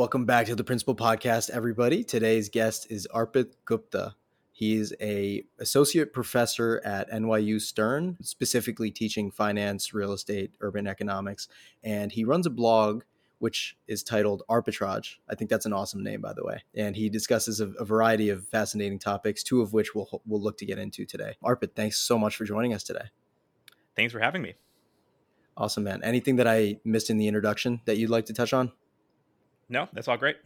Welcome back to the Principle Podcast, everybody. Today's guest is Arpit Gupta. He's a associate professor at NYU Stern, specifically teaching finance, real estate, urban economics, and he runs a blog which is titled Arpitrage. I think that's an awesome name, by the way. And he discusses a, a variety of fascinating topics, two of which we'll we'll look to get into today. Arpit, thanks so much for joining us today. Thanks for having me. Awesome, man. Anything that I missed in the introduction that you'd like to touch on? No, that's all great.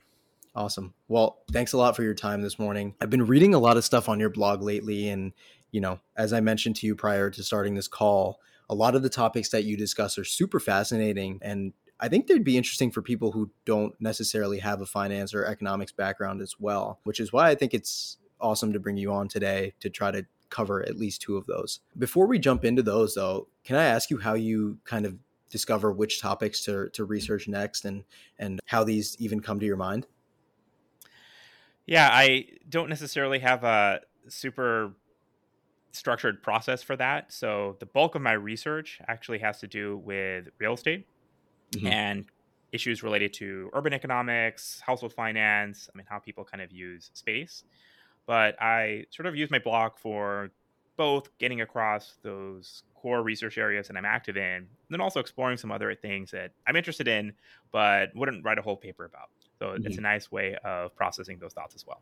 Awesome. Well, thanks a lot for your time this morning. I've been reading a lot of stuff on your blog lately. And, you know, as I mentioned to you prior to starting this call, a lot of the topics that you discuss are super fascinating. And I think they'd be interesting for people who don't necessarily have a finance or economics background as well, which is why I think it's awesome to bring you on today to try to cover at least two of those. Before we jump into those, though, can I ask you how you kind of discover which topics to, to research next and and how these even come to your mind? Yeah i don't necessarily have a super structured process for that. So the bulk of my research actually has to do with real estate mm-hmm. and issues related to urban economics household finance i mean how people kind of use space. But i sort of use my blog for both getting across those core research areas that I'm active in, and then also exploring some other things that I'm interested in, but wouldn't write a whole paper about. So mm-hmm. it's a nice way of processing those thoughts as well.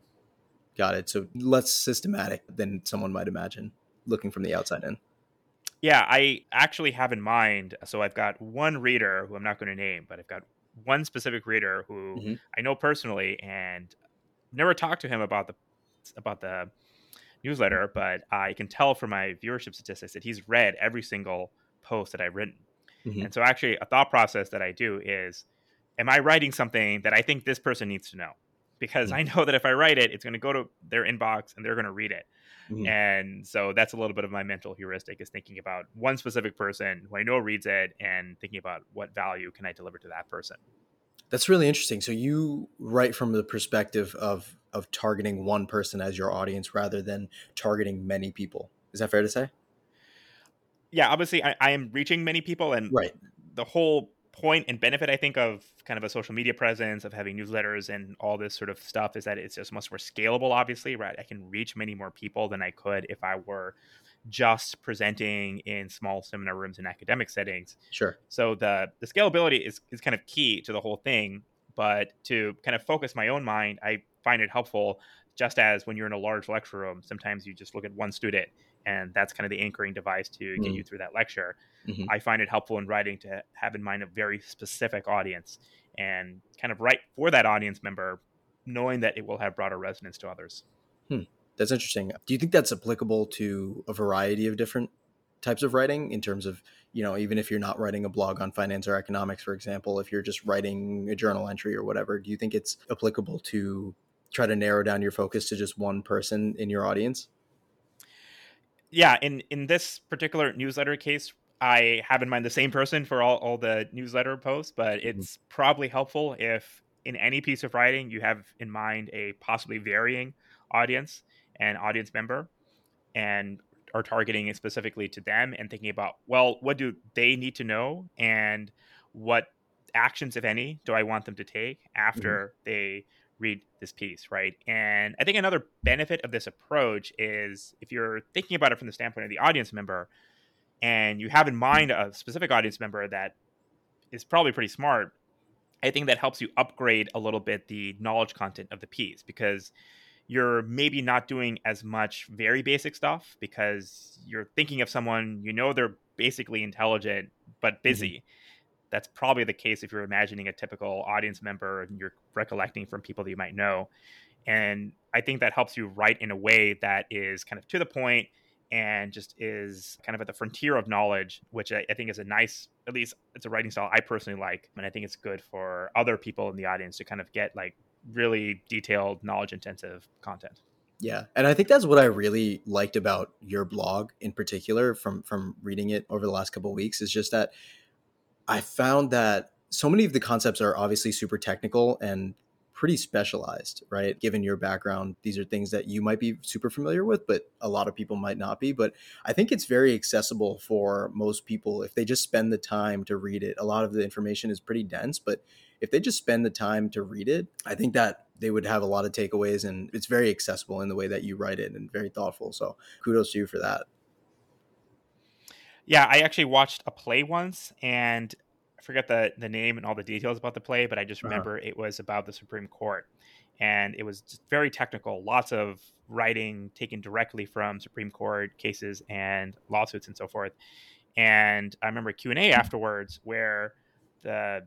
Got it. So less systematic than someone might imagine looking from the outside in. Yeah, I actually have in mind. So I've got one reader who I'm not going to name, but I've got one specific reader who mm-hmm. I know personally and never talked to him about the about the newsletter, but I can tell from my viewership statistics that he's read every single post that I've written. Mm-hmm. And so, actually, a thought process that I do is Am I writing something that I think this person needs to know? Because mm-hmm. I know that if I write it, it's going to go to their inbox and they're going to read it. Mm-hmm. And so that's a little bit of my mental heuristic is thinking about one specific person who I know reads it and thinking about what value can I deliver to that person. That's really interesting. So you write from the perspective of of targeting one person as your audience rather than targeting many people. Is that fair to say? Yeah, obviously I, I am reaching many people and right. the whole point and benefit I think of kind of a social media presence of having newsletters and all this sort of stuff is that it's just much more scalable obviously, right? I can reach many more people than I could if I were just presenting in small seminar rooms in academic settings. Sure. So the the scalability is is kind of key to the whole thing. But to kind of focus my own mind, I find it helpful. Just as when you're in a large lecture room, sometimes you just look at one student, and that's kind of the anchoring device to mm-hmm. get you through that lecture. Mm-hmm. I find it helpful in writing to have in mind a very specific audience and kind of write for that audience member, knowing that it will have broader resonance to others. Hmm. That's interesting. Do you think that's applicable to a variety of different types of writing in terms of, you know, even if you're not writing a blog on finance or economics, for example, if you're just writing a journal entry or whatever, do you think it's applicable to try to narrow down your focus to just one person in your audience? Yeah, in in this particular newsletter case, I have in mind the same person for all, all the newsletter posts, but mm-hmm. it's mm-hmm. probably helpful if in any piece of writing you have in mind a possibly varying audience and audience member and are targeting it specifically to them and thinking about well what do they need to know and what actions if any do i want them to take after mm-hmm. they read this piece right and i think another benefit of this approach is if you're thinking about it from the standpoint of the audience member and you have in mind a specific audience member that is probably pretty smart i think that helps you upgrade a little bit the knowledge content of the piece because you're maybe not doing as much very basic stuff because you're thinking of someone you know they're basically intelligent but mm-hmm. busy. Mm-hmm. That's probably the case if you're imagining a typical audience member and you're recollecting from people that you might know. And I think that helps you write in a way that is kind of to the point and just is kind of at the frontier of knowledge, which I, I, think is a nice, at least it's a writing style I personally like. And I think it's good for other people in the audience to kind of get like really detailed, knowledge intensive content. Yeah, and I think that's what I really liked about your blog in particular from from reading it over the last couple of weeks is just that I found that so many of the concepts are obviously super technical and pretty specialized, right? Given your background, these are things that you might be super familiar with, but a lot of people might not be. But I think it's very accessible for most people if they just spend the time to read it. A lot of the information is pretty dense, but if they just spend the time to read it, I think that they would have a lot of takeaways and it's very accessible in the way that you write it and very thoughtful. So kudos to you for that. Yeah, I actually watched a play once and I forget the, the name and all the details about the play, but I just uh-huh. remember uh-huh. it was about the Supreme Court. And it was very technical, lots of writing taken directly from Supreme Court cases and lawsuits and so forth. And I remember Q and A afterwards where the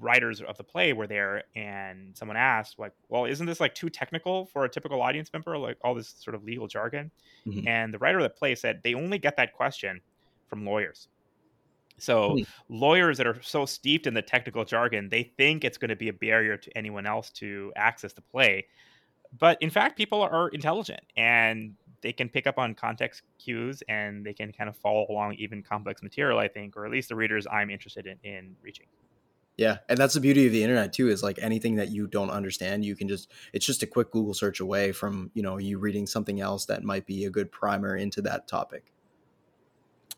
writers of the play were there and someone asked like well isn't this like too technical for a typical audience member like all this sort of legal jargon mm-hmm. and the writer of the play said they only get that question from lawyers so mm-hmm. lawyers that are so steeped in the technical jargon they think it's going to be a barrier to anyone else to access the play but in fact people are intelligent and they can pick up on context cues and they can kind of follow along even complex material i think or at least the readers i'm interested in, in reaching yeah, and that's the beauty of the internet too. Is like anything that you don't understand, you can just it's just a quick Google search away from you know you reading something else that might be a good primer into that topic.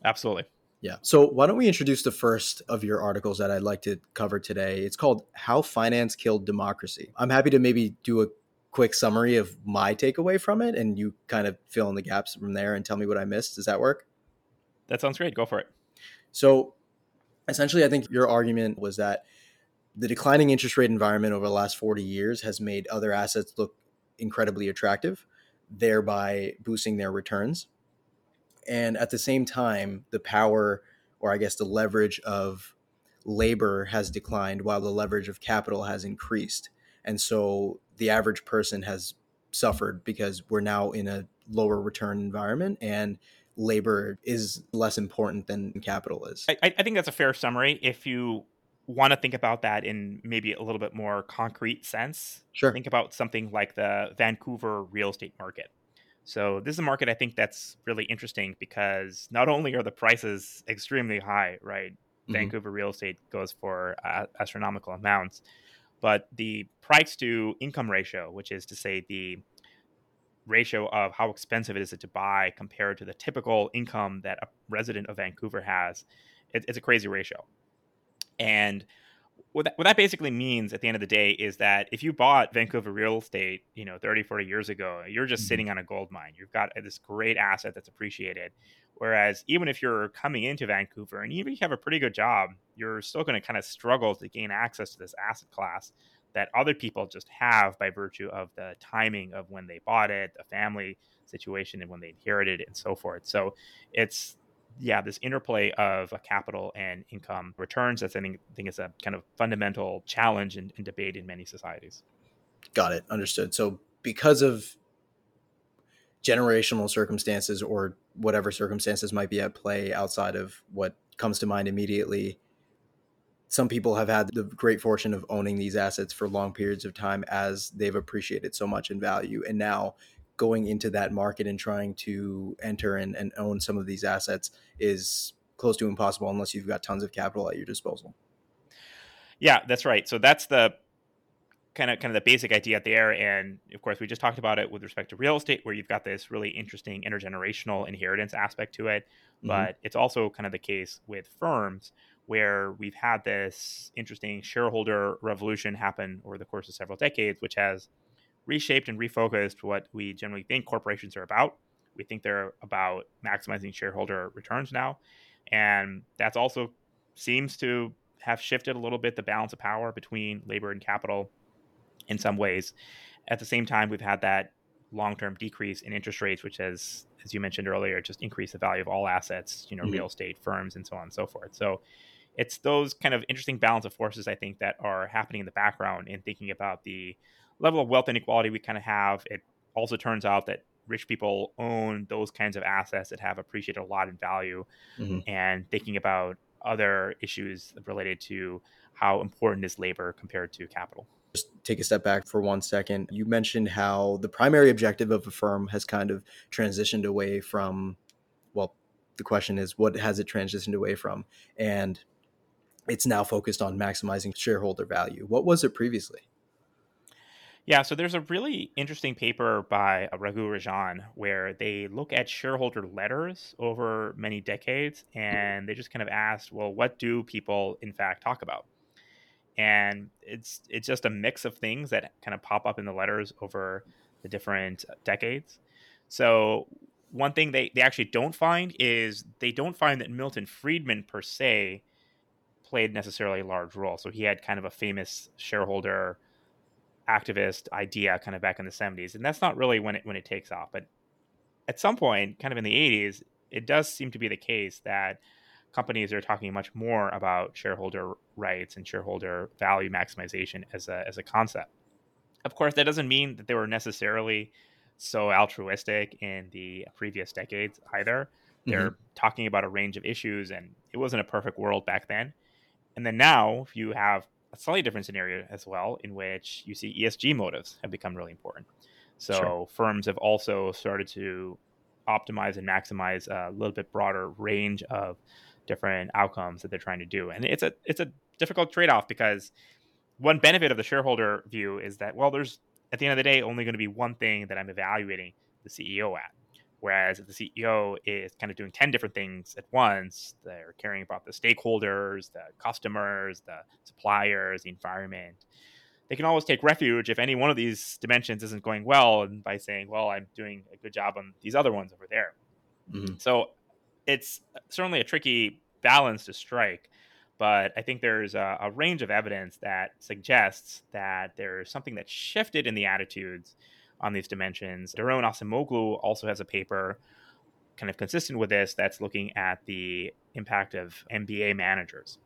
Absolutely. Yeah. So why don't we introduce the first of your articles that I'd like to cover today? It's called "How Finance Killed Democracy." I'm happy to maybe do a quick summary of my takeaway from it, and you kind of fill in the gaps from there and tell me what I missed. Does that work? That sounds great. Go for it. So essentially, I think your argument was that the declining interest rate environment over the last 40 years has made other assets look incredibly attractive, thereby boosting their returns. And at the same time, the power, or I guess the leverage of labor has declined while the leverage of capital has increased. And so the average person has suffered because we're now in a lower return environment and labor is less important than capital is. I, I think that's a fair summary. If you want to think about that in maybe a little bit more concrete sense, sure. think about something like the Vancouver real estate market. So this is a market I think that's really interesting because not only are the prices extremely high, right? Mm-hmm. Vancouver real estate goes for uh, astronomical amounts, but the price to income ratio, which is to say the ratio of how expensive it is to buy compared to the typical income that a resident of Vancouver has, it, it's a crazy ratio. And what that, what that basically means at the end of the day is that if you bought Vancouver real estate, you know, 30, 40 years ago, you're just mm-hmm. sitting on a gold mine. You've got this great asset that's appreciated. Whereas even if you're coming into Vancouver and even if you have a pretty good job, you're still going to kind of struggle to gain access to this asset class that other people just have by virtue of the timing of when they bought it, the family situation, and when they inherited it, and so forth. So it's yeah, this interplay of capital and income returns. That's I think, I think is a kind of fundamental challenge and debate in many societies. Got it. Understood. So because of generational circumstances or whatever circumstances might be at play outside of what comes to mind immediately, some people have had the great fortune of owning these assets for long periods of time as they've appreciated so much in value. And now going into that market and trying to enter and, and own some of these assets is close to impossible unless you've got tons of capital at your disposal. Yeah, that's right. So that's the kind of kind of the basic idea there. And of course, we just talked about it with respect to real estate, where you've got this really interesting intergenerational inheritance aspect to it. Mm-hmm. But it's also kind of the case with firms where we've had this interesting shareholder revolution happen over the course of several decades, which has reshaped and refocused what we generally think corporations are about. We think they're about maximizing shareholder returns now. And that's also seems to have shifted a little bit the balance of power between labor and capital in some ways. At the same time, we've had that long term decrease in interest rates, which has, as you mentioned earlier, just increased the value of all assets, you know, mm-hmm. real estate, firms, and so on and so forth. So it's those kind of interesting balance of forces I think that are happening in the background in thinking about the level of wealth inequality we kind of have. It also turns out that rich people own those kinds of assets that have appreciated a lot in value, mm-hmm. and thinking about other issues related to how important is labor compared to capital. Just take a step back for one second. You mentioned how the primary objective of a firm has kind of transitioned away from, well, the question is, what has it transitioned away from? And it's now focused on maximizing shareholder value. What was it previously? Yeah, so there's a really interesting paper by uh, Raghu Rajan where they look at shareholder letters over many decades and they just kind of asked, well, what do people in fact talk about? and it's it's just a mix of things that kind of pop up in the letters over the different uh, decades. So one thing they, they actually don't find is they don't find that Milton Friedman per se played necessarily a large role. So he had kind of a famous shareholder activist idea kind of back in the 70s. And that's not really when it when it takes off. But at some point, kind of in the 80s, it does seem to be the case that companies are talking much more about shareholder rights and shareholder value maximization as a as a concept. Of course, that doesn't mean that they were necessarily so altruistic in the previous decades either. They're mm-hmm. talking about a range of issues, and it wasn't a perfect world back then. And then now you have a slightly different scenario as well, in which you see ESG motives have become really important. So sure. firms have also started to optimize and maximize a little bit broader range of different outcomes that they're trying to do. And it's a it's a difficult trade off because one benefit of the shareholder view is that well, there's at the end of the day only going to be one thing that I'm evaluating the CEO at. Whereas if the CEO is kind of doing 10 different things at once, they're caring about the stakeholders, the customers, the suppliers, the environment. They can always take refuge if any one of these dimensions isn't going well and by saying, well, I'm doing a good job on these other ones over there. Mm-hmm. So it's certainly a tricky balance to strike. But I think there's a, a range of evidence that suggests that there's something that shifted in the attitudes on these dimensions. Daron Acemoglu also has a paper kind of consistent with this that's looking at the impact of MBA managers.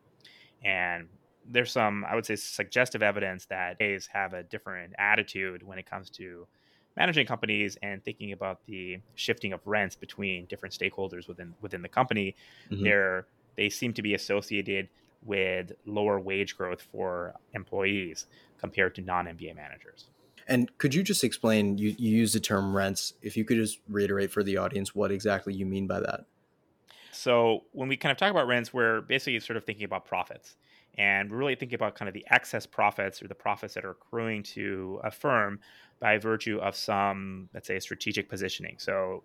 And there's some, I would say, suggestive evidence that A's have a different attitude when it comes to managing companies and thinking about the shifting of rents between different stakeholders within within the company. Mm-hmm. They're they seem to be associated with lower wage growth for employees compared to non MBA managers. And could you just explain? You, you use the term rents. If you could just reiterate for the audience what exactly you mean by that. So when we kind of talk about rents, we're basically sort of thinking about profits, and we're really thinking about kind of the excess profits or the profits that are accruing to a firm by virtue of some, let's say, strategic positioning. So,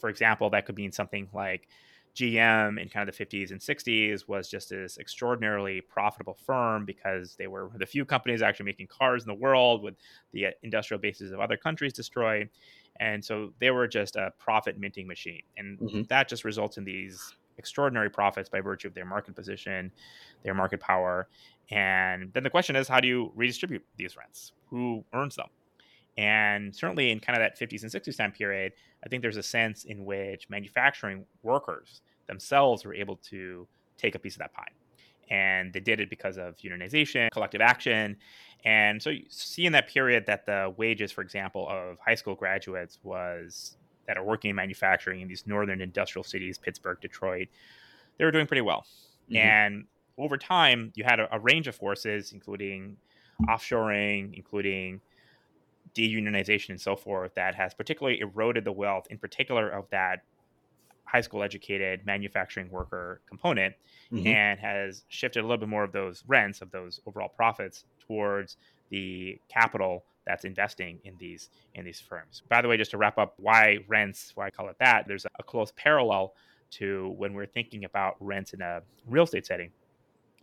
for example, that could mean something like GM in kind of the 50s and 60s was just this extraordinarily profitable firm because they were the few companies actually making cars in the world with the uh, industrial bases of other countries destroyed. And so they were just a profit minting machine. And mm-hmm. that just results in these extraordinary profits by virtue of their market position, their market power. And then the question is, how do you redistribute these rents? Who earns them? And certainly in kind of that 50s and 60s time period, I think there's a sense in which manufacturing workers themselves were able to take a piece of that pie. And they did it because of unionization, collective action. And so you see in that period that the wages, for example, of high school graduates was that are working in manufacturing in these northern industrial cities, Pittsburgh, Detroit, they were doing pretty well. Mm-hmm. And over time, you had a, a range of forces, including offshoring, including deunionization and so forth that has particularly eroded the wealth, in particular of that high school educated manufacturing worker component, mm-hmm. and has shifted a little bit more of those rents, of those overall profits, towards the capital that's investing in these in these firms. By the way, just to wrap up why rents, why I call it that, there's a close parallel to when we're thinking about rents in a real estate setting.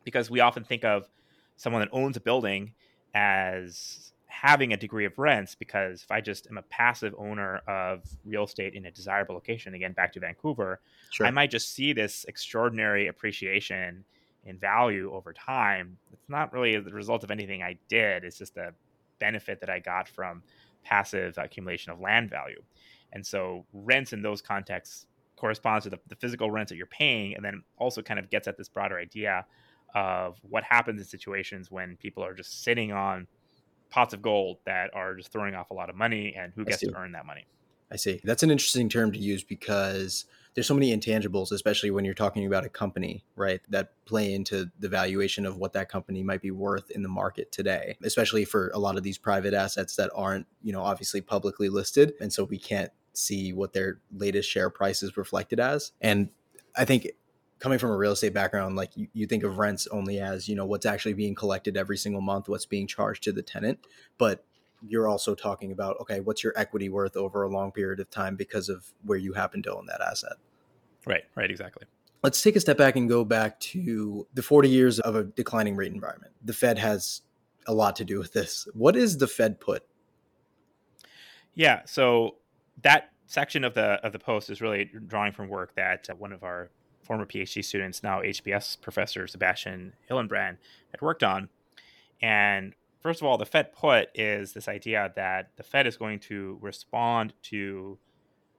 Because we often think of someone that owns a building as having a degree of rents because if I just am a passive owner of real estate in a desirable location, again, back to Vancouver, sure. I might just see this extraordinary appreciation in value over time. It's not really the result of anything I did, it's just a benefit that I got from passive accumulation of land value. And so rents in those contexts corresponds to the, the physical rents that you're paying and then also kind of gets at this broader idea of what happens in situations when people are just sitting on pots of gold that are just throwing off a lot of money and who gets to earn that money. I see. That's an interesting term to use because there's so many intangibles, especially when you're talking about a company, right? That play into the valuation of what that company might be worth in the market today, especially for a lot of these private assets that aren't, you know, obviously publicly listed. And so we can't see what their latest share price is reflected as. And I think coming from a real estate background, like you, you think of rents only as, you know, what's actually being collected every single month, what's being charged to the tenant. But you're also talking about, okay, what's your equity worth over a long period of time because of where you happen to own that asset. Right, right, exactly. Let's take a step back and go back to the 40 years of a declining rate environment. The Fed has a lot to do with this. What is the Fed put? Yeah, so that section of the of the post is really drawing from work that one of our former PhD students, now HBS professor Sebastian Hillenbrand, had worked on. And first of all, the Fed put is this idea that the Fed is going to respond to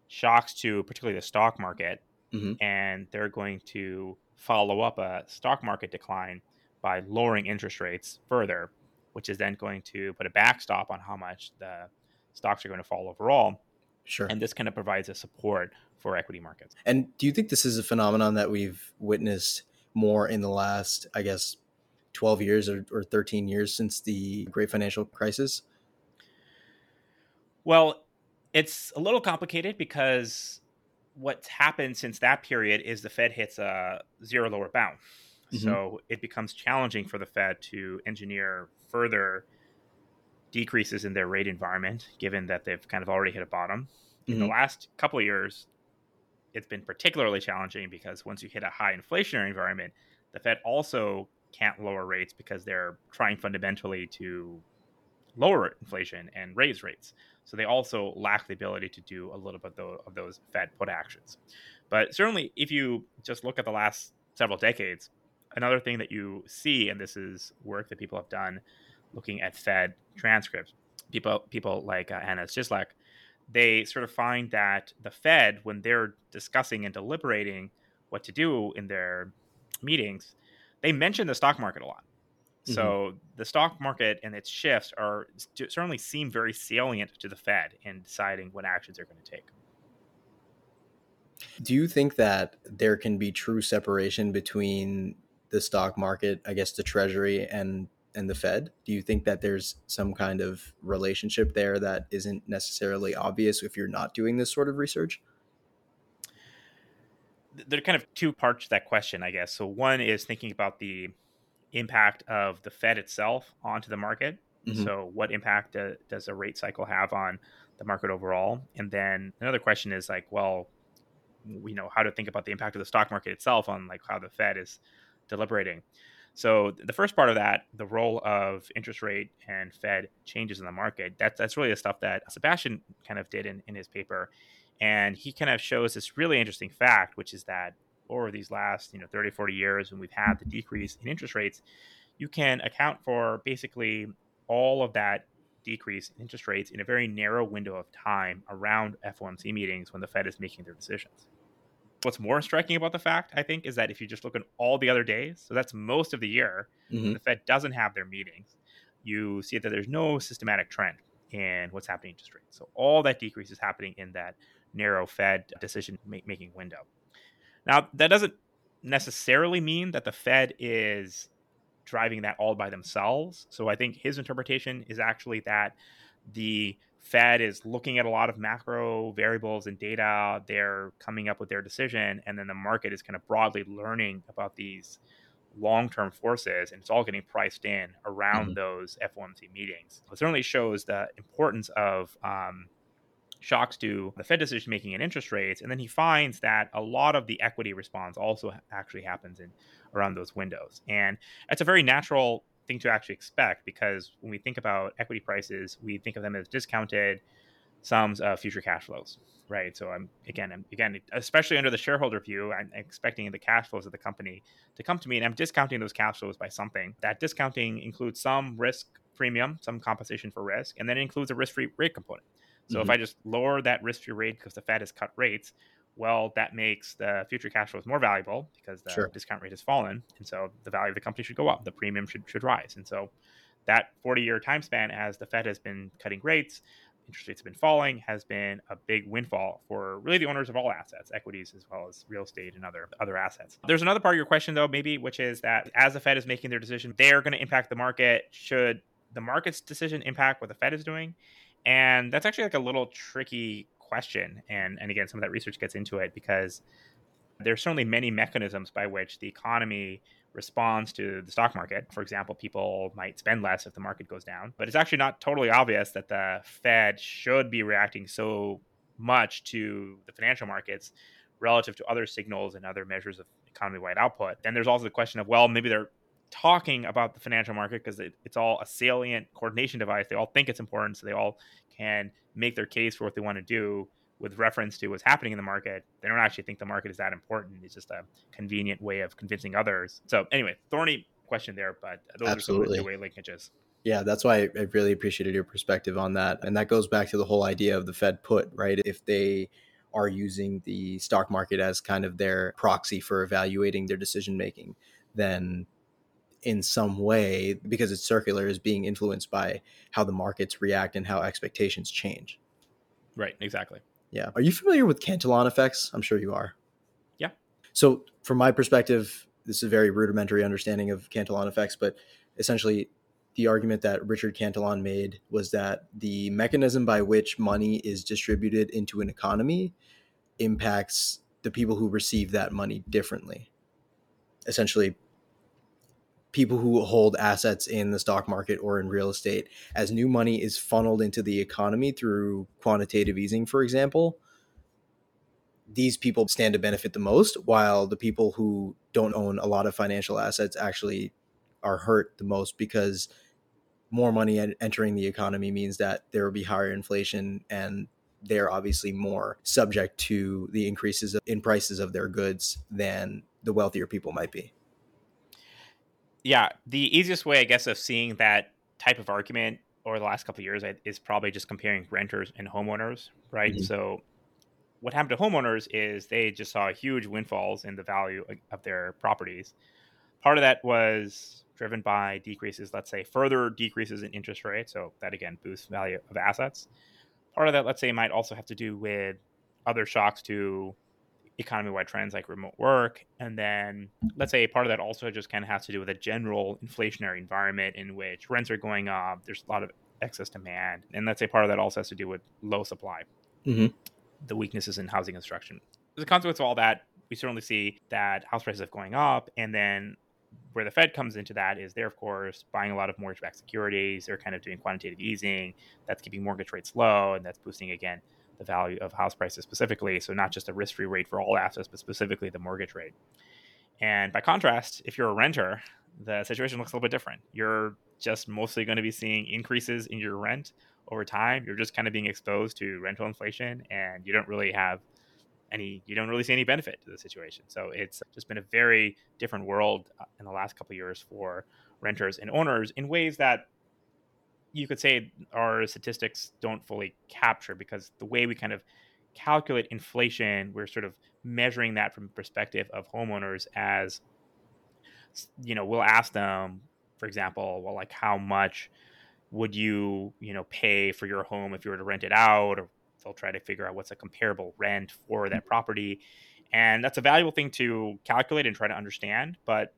shocks to particularly the stock market, mm-hmm. and they're going to follow up a stock market decline by lowering interest rates further, which is then going to put a backstop on how much the stocks are going to fall overall. Sure. And this kind of provides a support for equity markets. And do you think this is a phenomenon that we've witnessed more in the last, I guess, 12 years or, or 13 years since the great financial crisis? Well, it's a little complicated because what's happened since that period is the Fed hits a zero lower bound. Mm-hmm. So it becomes challenging for the Fed to engineer further decreases in their rate environment, given that they've kind of already hit a bottom. Mm-hmm. In the mm-hmm. last couple of years, it's been particularly challenging because once you hit a high inflationary environment, the Fed also can't lower rates because they're trying fundamentally to lower inflation and raise rates. So they also lack the ability to do a little bit of those Fed put actions. But certainly, if you just look at the last several decades, another thing that you see, and this is work that people have done looking at Fed transcripts, people people like uh, Anna Cieslak, they sort of find that the Fed, when they're discussing and deliberating what to do in their meetings, they mention the stock market a lot. Mm-hmm. So the stock market and its shifts are certainly seem very salient to the Fed in deciding what actions they're going to take. Do you think that there can be true separation between the stock market, I guess the treasury and and the Fed? Do you think that there's some kind of relationship there that isn't necessarily obvious if you're not doing this sort of research? There are kind of two parts to that question, I guess. So one is thinking about the impact of the Fed itself onto the market. Mm-hmm. So what impact uh, does a rate cycle have on the market overall? And then another question is like, well, you know, how to think about the impact of the stock market itself on like how the Fed is deliberating. So the first part of that, the role of interest rate and Fed changes in the market, that's that's really the stuff that Sebastian kind of did in, in his paper. And he kind of shows this really interesting fact, which is that over these last, you know, 30, 40 years, when we've had the decrease in interest rates, you can account for basically all of that decrease in interest rates in a very narrow window of time around FOMC meetings when the Fed is making their decisions what's more striking about the fact, I think, is that if you just look at all the other days, so that's most of the year, mm-hmm. the Fed doesn't have their meetings, you see that there's no systematic trend in what's happening to rates. So all that decrease is happening in that narrow Fed decision making window. Now, that doesn't necessarily mean that the Fed is driving that all by themselves. So I think his interpretation is actually that the Fed is looking at a lot of macro variables and data. They're coming up with their decision, and then the market is kind of broadly learning about these long-term forces, and it's all getting priced in around mm-hmm. those FOMC meetings. It certainly shows the importance of um, shocks to the Fed decision making and interest rates, and then he finds that a lot of the equity response also actually happens in around those windows, and it's a very natural thing to actually expect because when we think about equity prices, we think of them as discounted sums of future cash flows, right? So I'm again, I'm, again, especially under the shareholder view, I'm expecting the cash flows of the company to come to me, and I'm discounting those cash flows by something. That discounting includes some risk premium, some compensation for risk, and then it includes a risk-free rate component. So mm-hmm. if I just lower that risk-free rate because the Fed has cut rates, well, that makes the future cash flows more valuable because the sure. discount rate has fallen. And so the value of the company should go up, the premium should, should rise. And so that 40 year time span, as the Fed has been cutting rates, interest rates have been falling, has been a big windfall for really the owners of all assets, equities as well as real estate and other other assets. There's another part of your question though, maybe, which is that as the Fed is making their decision, they're going to impact the market. Should the market's decision impact what the Fed is doing? And that's actually like a little tricky question. And, and again, some of that research gets into it because there are certainly many mechanisms by which the economy responds to the stock market. For example, people might spend less if the market goes down, but it's actually not totally obvious that the Fed should be reacting so much to the financial markets relative to other signals and other measures of economy wide output. Then there's also the question of, well, maybe they're talking about the financial market because it, it's all a salient coordination device. They all think it's important, so they all can make their case for what they want to do with reference to what's happening in the market. They don't actually think the market is that important. It's just a convenient way of convincing others. So anyway, thorny question there, but those Absolutely. are some of the way linkages. Yeah, that's why I really appreciated your perspective on that. And that goes back to the whole idea of the Fed put, right? If they are using the stock market as kind of their proxy for evaluating their decision making, then in some way, because it's circular, is being influenced by how the markets react and how expectations change. Right, exactly. Yeah. Are you familiar with Cantillon effects? I'm sure you are. Yeah. So, from my perspective, this is a very rudimentary understanding of Cantillon effects, but essentially, the argument that Richard Cantillon made was that the mechanism by which money is distributed into an economy impacts the people who receive that money differently. Essentially, people who hold assets in the stock market or in real estate as new money is funneled into the economy through quantitative easing for example these people stand to benefit the most while the people who don't own a lot of financial assets actually are hurt the most because more money entering the economy means that there will be higher inflation and they're obviously more subject to the increases in prices of their goods than the wealthier people might be yeah, the easiest way, I guess, of seeing that type of argument over the last couple years is probably just comparing renters and homeowners, right? Mm-hmm. So, what happened to homeowners is they just saw huge windfalls in the value of their properties. Part of that was driven by decreases, let's say, further decreases in interest rates. So that again boosts value of assets. Part of that, let's say, might also have to do with other shocks to economy wide trends like remote work. And then let's say part of that also just kind of has to do with a general inflationary environment in which rents are going up, there's a lot of excess demand. And let's say part of that also has to do with low supply, mm-hmm. the weaknesses in housing construction. As a consequence of all that, we certainly see that house prices are going up. And then where the Fed comes into that is they're, of course, buying a lot of mortgage backed securities. They're kind of doing quantitative easing. That's keeping mortgage rates low. And that's boosting, again, the value of house prices specifically. So, not just a risk free rate for all assets, but specifically the mortgage rate. And by contrast, if you're a renter, the situation looks a little bit different. You're just mostly going to be seeing increases in your rent over time. You're just kind of being exposed to rental inflation, and you don't really have any, you don't really see any benefit to the situation. So, it's just been a very different world uh, in the last couple years for renters and owners in ways that you could say our statistics don't fully capture because the way we kind of calculate inflation, we're sort of measuring that from the perspective of homeowners as you know, we'll ask them, for example, well, like how much would you, you know, pay for your home if you were to rent it out, or they'll try to figure out what's a comparable rent for that mm-hmm. property. And that's a valuable thing to calculate and try to understand. But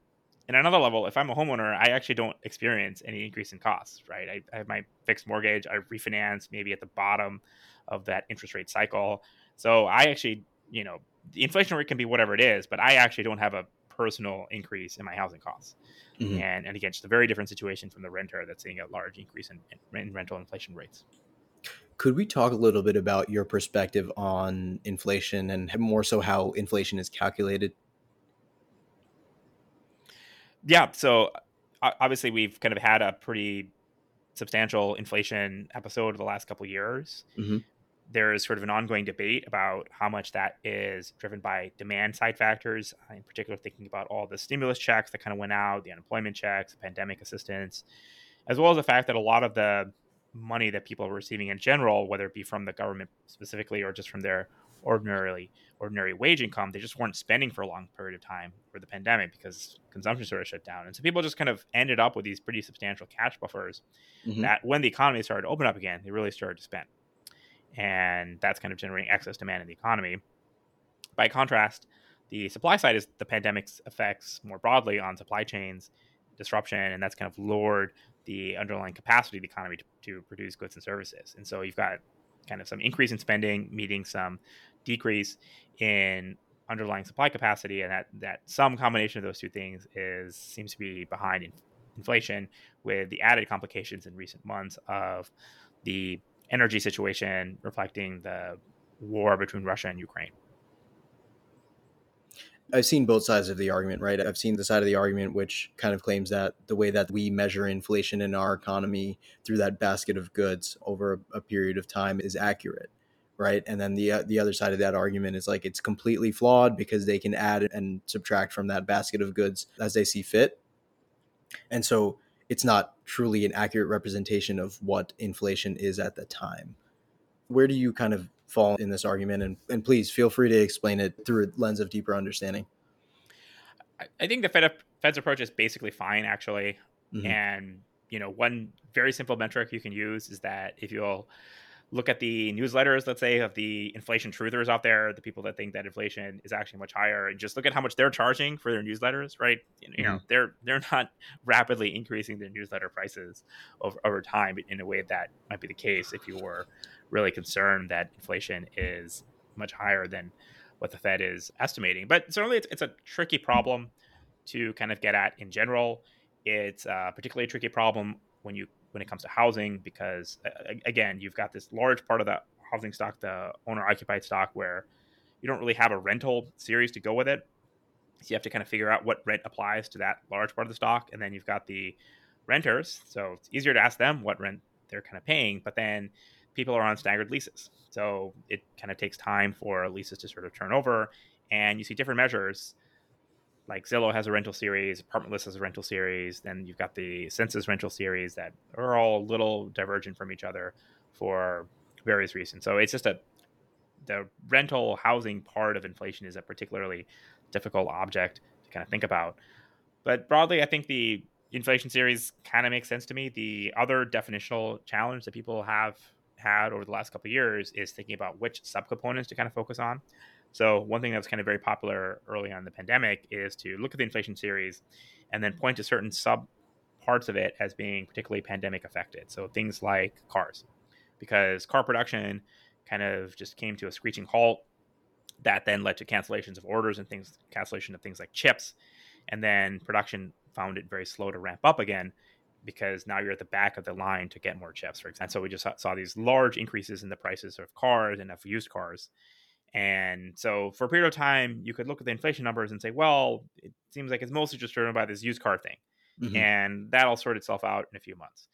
in another level, if I'm a homeowner, I actually don't experience any increase in costs, right? I, I, have my fixed mortgage, I refinance maybe at the bottom of that interest rate cycle. So I actually, you know, the inflation rate can be whatever it is, but I actually don't have a personal increase in my housing costs. Mm-hmm. And, and again, just a very different situation from the renter that's seeing a large increase in, in rental inflation rates. Could we talk a little bit about your perspective on inflation and more so how inflation is calculated? Yeah, so obviously we've kind of had a pretty substantial inflation episode the last couple years. Mm-hmm. There is sort of an ongoing debate about how much that is driven by demand side factors, in particular, thinking about all the stimulus checks that kind of went out, the unemployment checks, the pandemic assistance, as well as the fact that a lot of the money that people are receiving in general, whether it be from the government specifically or just from their ordinarily ordinary wage income, they just weren't spending for a long period of time for the pandemic because consumption sort of shut down. And so people just kind of ended up with these pretty substantial cash buffers mm-hmm. that when the economy started to open up again, they really started to spend. And that's kind of generating excess demand in the economy. By contrast, the supply side is the pandemic's effects more broadly on supply chains disruption, and that's kind of lowered the underlying capacity of the economy to, to produce goods and services. And so you've got kind of some increase in spending meeting some decrease in underlying supply capacity, and that that some combination of those two things is seems to be behind in, inflation, with the added complications in recent months of the energy situation reflecting the war between Russia and Ukraine. I've seen both sides of the argument, right? I've seen the side of the argument which kind of claims that the way that we measure inflation in our economy through that basket of goods over a period of time is accurate, right? And then the uh, the other side of that argument is like it's completely flawed because they can add and subtract from that basket of goods as they see fit. And so it's not truly an accurate representation of what inflation is at the time. Where do you kind of fall in this argument? And, and please feel free to explain it through a lens of deeper understanding. I think the Fed, Fed's approach is basically fine, actually. Mm-hmm. And, you know, one very simple metric you can use is that if you'll look at the newsletters, let's say, of the inflation truthers out there, the people that think that inflation is actually much higher, and just look at how much they're charging for their newsletters, right? You mm-hmm. know, they're they're not rapidly increasing their newsletter prices over, over time in a way that might be the case if you were really concerned that inflation is much higher than what the Fed is estimating. But certainly, it's, it's a tricky problem to kind of get at in general. It's a particularly tricky problem when you when it comes to housing because again you've got this large part of the housing stock the owner occupied stock where you don't really have a rental series to go with it. So you have to kind of figure out what rent applies to that large part of the stock and then you've got the renters. So it's easier to ask them what rent they're kind of paying but then people are on staggered leases. So it kind of takes time for leases to sort of turn over and you see different measures like Zillow has a rental series, Apartment List has a rental series, then you've got the Census rental series that are all a little divergent from each other for various reasons. So it's just a the rental housing part of inflation is a particularly difficult object to kind of think about. But broadly, I think the inflation series kind of makes sense to me. The other definitional challenge that people have had over the last couple of years is thinking about which subcomponents to kind of focus on. So one thing that was kind of very popular early on in the pandemic is to look at the inflation series and then point to certain sub parts of it as being particularly pandemic affected. So things like cars, because car production kind of just came to a screeching halt. That then led to cancellations of orders and things, cancellation of things like chips, and then production found it very slow to ramp up again because now you're at the back of the line to get more chips, for example. And So we just saw these large increases in the prices of cars and of used cars and so for a period of time, you could look at the inflation numbers and say, well, it seems like it's mostly just driven by this used car thing. Mm-hmm. And that'll sort itself out in a few months.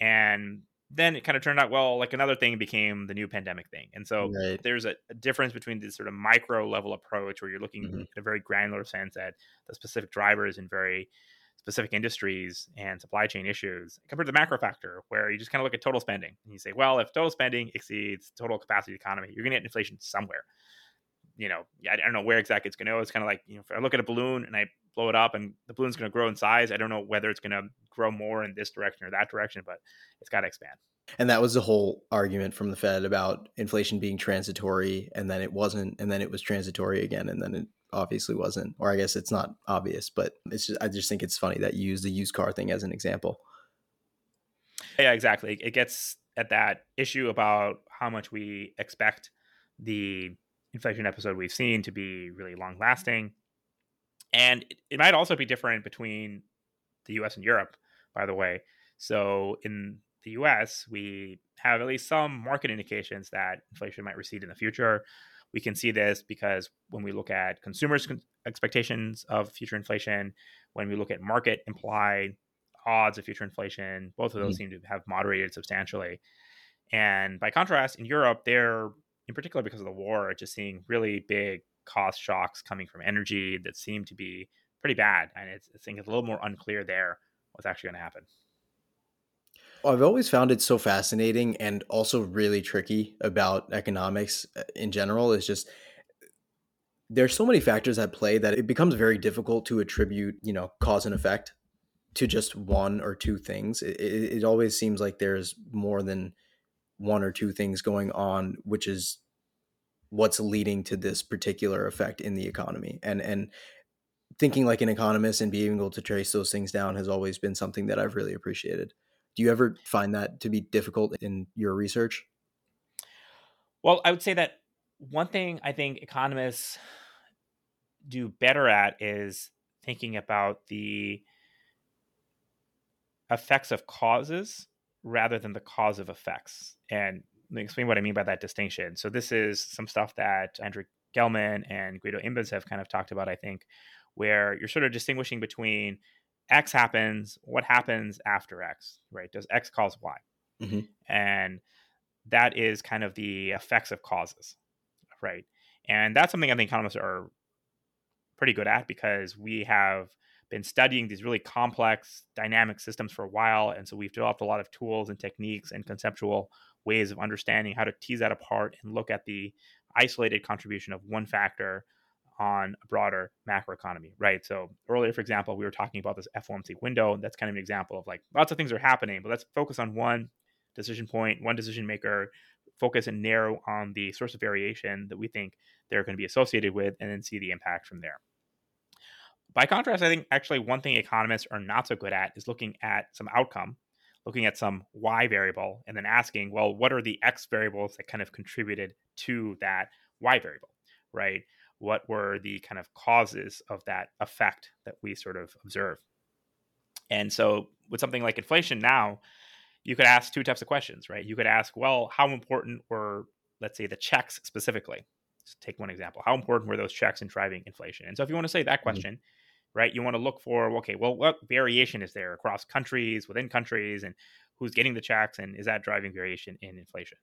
And then it kind of turned out, well, like another thing became the new pandemic thing. And so right. there's a, a, difference between this sort of micro level approach where you're looking mm-hmm. in a very granular sense at the specific drivers in very specific industries and supply chain issues compared to the macro factor where you just kind of look at total spending and you say, well, if total spending exceeds total capacity of the economy, you're going to get inflation somewhere you know, I don't know where exactly it's going to go. It's kind of like, you know, if I look at a balloon and I blow it up and the balloon's going to grow in size, I don't know whether it's going to grow more in this direction or that direction, but it's got to expand. And that was the whole argument from the Fed about inflation being transitory and then it wasn't, and then it was transitory again, and then it obviously wasn't. Or I guess it's not obvious, but it's just, I just think it's funny that you use the used car thing as an example. Yeah, exactly. It gets at that issue about how much we expect the inflation episode we've seen to be really long lasting. And it, it might also be different between the US and Europe, by the way. So in the US, we have at least some market indications that inflation might recede in the future. We can see this because when we look at consumers' expectations of future inflation, when we look at market implied odds of future inflation, both of those mm-hmm. seem to have moderated substantially. And by contrast, in Europe, they're in particular because of the war, just seeing really big cost shocks coming from energy that seem to be pretty bad. And it's, I think it's a little more unclear there what's actually going to happen. Well, I've always found it so fascinating and also really tricky about economics uh, in general. Is just there's so many factors at play that it becomes very difficult to attribute, you know, cause and effect to just one or two things. It, it, it always seems like there's more than one or two things going on, which is what's leading to this particular effect in the economy. And and thinking like an economist and being able to trace those things down has always been something that I've really appreciated. Do you ever find that to be difficult in your research? Well, I would say that one thing I think economists do better at is thinking about the effects of causes rather than the cause of effects. And explain what I mean by that distinction. So this is some stuff that Andrew Gelman and Guido Imbens have kind of talked about, I think, where you're sort of distinguishing between X happens, what happens after X, right? Does X cause Y? Mm-hmm. And that is kind of the effects of causes, right? And that's something I think economists are pretty good at because we have been studying these really complex dynamic systems for a while. And so we've developed a lot of tools and techniques and conceptual ways of understanding how to tease that apart and look at the isolated contribution of one factor on a broader macroeconomy, right? So earlier, for example, we were talking about this FOMC window. That's kind of an example of like lots of things are happening, but let's focus on one decision point, one decision maker, focus and narrow on the source of variation that we think they're going to be associated with, and then see the impact from there. By contrast, I think actually one thing economists are not so good at is looking at some outcome, looking at some y variable, and then asking, well, what are the x variables that kind of contributed to that y variable, right? What were the kind of causes of that effect that we sort of observe? And so, with something like inflation now, you could ask two types of questions, right? You could ask, well, how important were, let's say, the checks specifically? Let's take one example. How important were those checks in driving inflation? And so, if you want to say that mm-hmm. question, mm-hmm. Right, you want to look for, okay, well, what variation is there across countries, within countries, and who's getting the checks, and is that driving variation in inflation?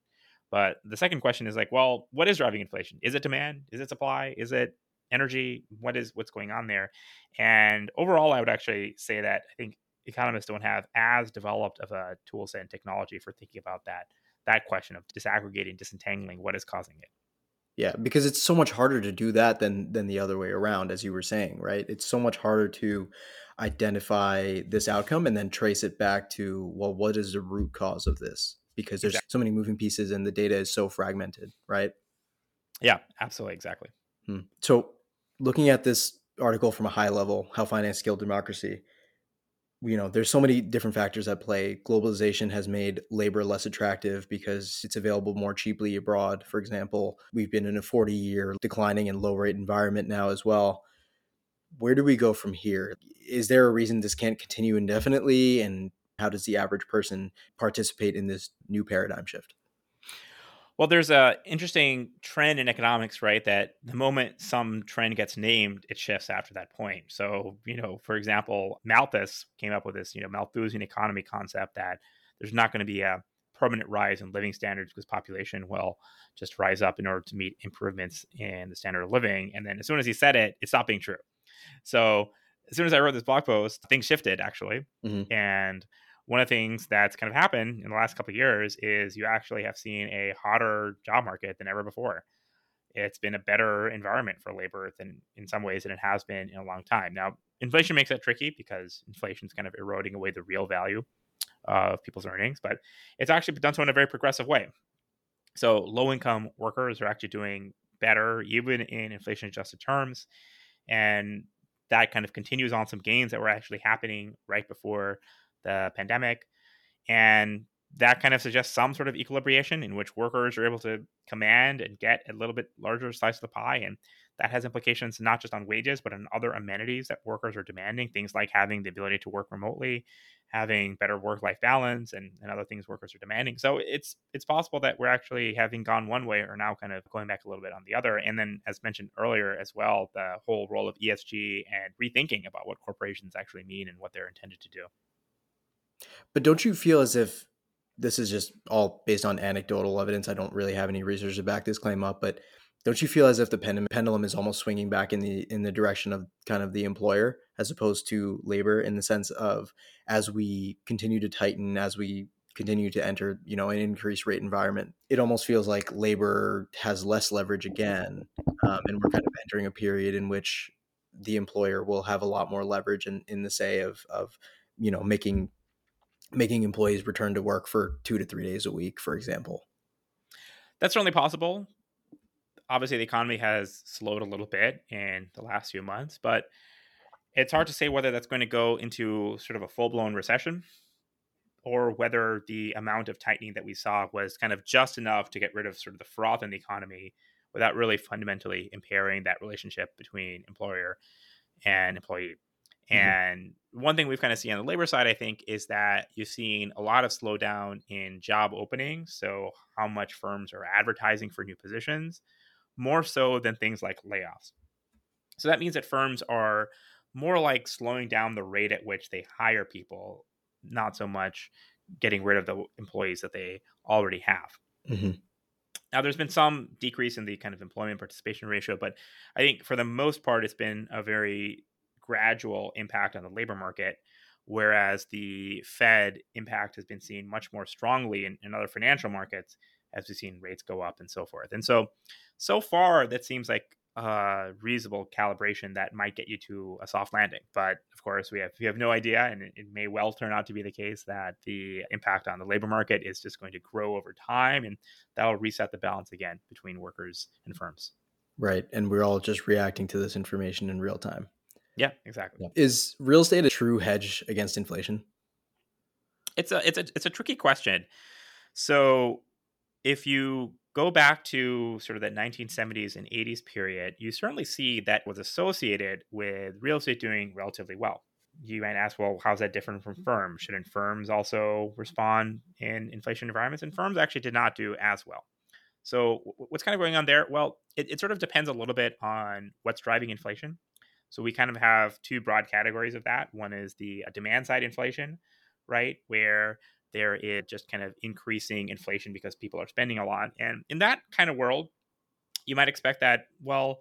But the second question is like, well, what is driving inflation? Is it demand? Is it supply? Is it energy? What is what's going on there? And overall, I would actually say that I think economists don't have as developed of a tool set and technology for thinking about that that question of disaggregating, disentangling what is causing it. Yeah, because it's so much harder to do that than than the other way around, as you were saying, right? It's so much harder to identify this outcome and then trace it back to well, what is the root cause of this? Because there's exactly. so many moving pieces and the data is so fragmented, right? Yeah, absolutely, exactly. Hmm. So, looking at this article from a high level, how finance killed democracy, you know there's so many different factors at play. Globalization has made labor less attractive because it's available more cheaply abroad. For example we've been in a 40 year declining and low rate environment now as well. Where do we go from here? Is there a reason this can't continue indefinitely? And how does the average person participate in this new paradigm shift well, there's a interesting trend in economics, right? That the moment some trend gets named, it shifts after that point. So, you know, for example, Malthus came up with this, you know, Malthusian economy concept that there's not going to be a permanent rise in living standards because population will just rise up in order to meet improvements in the standard of living. And then as soon as he said it, it stopped being true. So as soon as I wrote this blog post, things shifted actually. Mm-hmm. And one of the things that's kind of happened in the last couple of years is you actually have seen a hotter job market than ever before. It's been a better environment for labor than in some ways than it has been in a long time. Now, inflation makes that tricky because inflation is kind of eroding away the real value of people's earnings, but it's actually done so in a very progressive way. So, low income workers are actually doing better, even in inflation adjusted terms. And that kind of continues on some gains that were actually happening right before the pandemic. And that kind of suggests some sort of equilibration in which workers are able to command and get a little bit larger slice of the pie. And that has implications not just on wages, but on other amenities that workers are demanding, things like having the ability to work remotely, having better work-life balance and, and other things workers are demanding. So it's it's possible that we're actually having gone one way or now kind of going back a little bit on the other. And then as mentioned earlier as well, the whole role of ESG and rethinking about what corporations actually mean and what they're intended to do. But don't you feel as if this is just all based on anecdotal evidence? I don't really have any research to back this claim up, but don't you feel as if the pendulum is almost swinging back in the in the direction of kind of the employer as opposed to labor in the sense of as we continue to tighten as we continue to enter you know an increased rate environment it almost feels like labor has less leverage again um, and we're kind of entering a period in which the employer will have a lot more leverage in, in the say of of you know making making employees return to work for two to three days a week, for example? That's certainly possible. Obviously, the economy has slowed a little bit in the last few months, but it's hard to say whether that's going to go into sort of a full blown recession or whether the amount of tightening that we saw was kind of just enough to get rid of sort of the froth in the economy without really fundamentally impairing that relationship between employer and employee. Mm-hmm. And one thing we've kind of seen on the labor side, I think, is that you've seen a lot of slowdown in job openings. So, how much firms are advertising for new positions more so than things like layoffs. So that means that firms are more like slowing down the rate at which they hire people, not so much getting rid of the employees that they already have. Mm-hmm. Now, there's been some decrease in the kind of employment participation ratio, but I think for the most part, it's been a very gradual impact on the labor market, whereas the Fed impact has been seen much more strongly in, in other financial markets as we've seen rates go up and so forth. And so, so far, that seems like uh, reasonable calibration that might get you to a soft landing. But of course, we have we have no idea, and it, it, may well turn out to be the case that the impact on the labor market is just going to grow over time, and that will reset the balance again between workers and firms. Right, and we're all just reacting to this information in real time. Yeah, exactly. Is real estate a true hedge against inflation? It's a it's a it's a tricky question. So if you go back to sort of that 1970s and 80s period, you certainly see that was associated with real estate doing relatively well. You might ask, well, how's that different from firms? Shouldn't firms also respond in inflation environments? And firms actually did not do as well. So, what's kind of going on there? Well, it, it sort of depends a little bit on what's driving inflation. So, we kind of have two broad categories of that. One is the uh, demand side inflation, right? Where there is just kind of increasing inflation because people are spending a lot. And in that kind of world, you might expect that, well,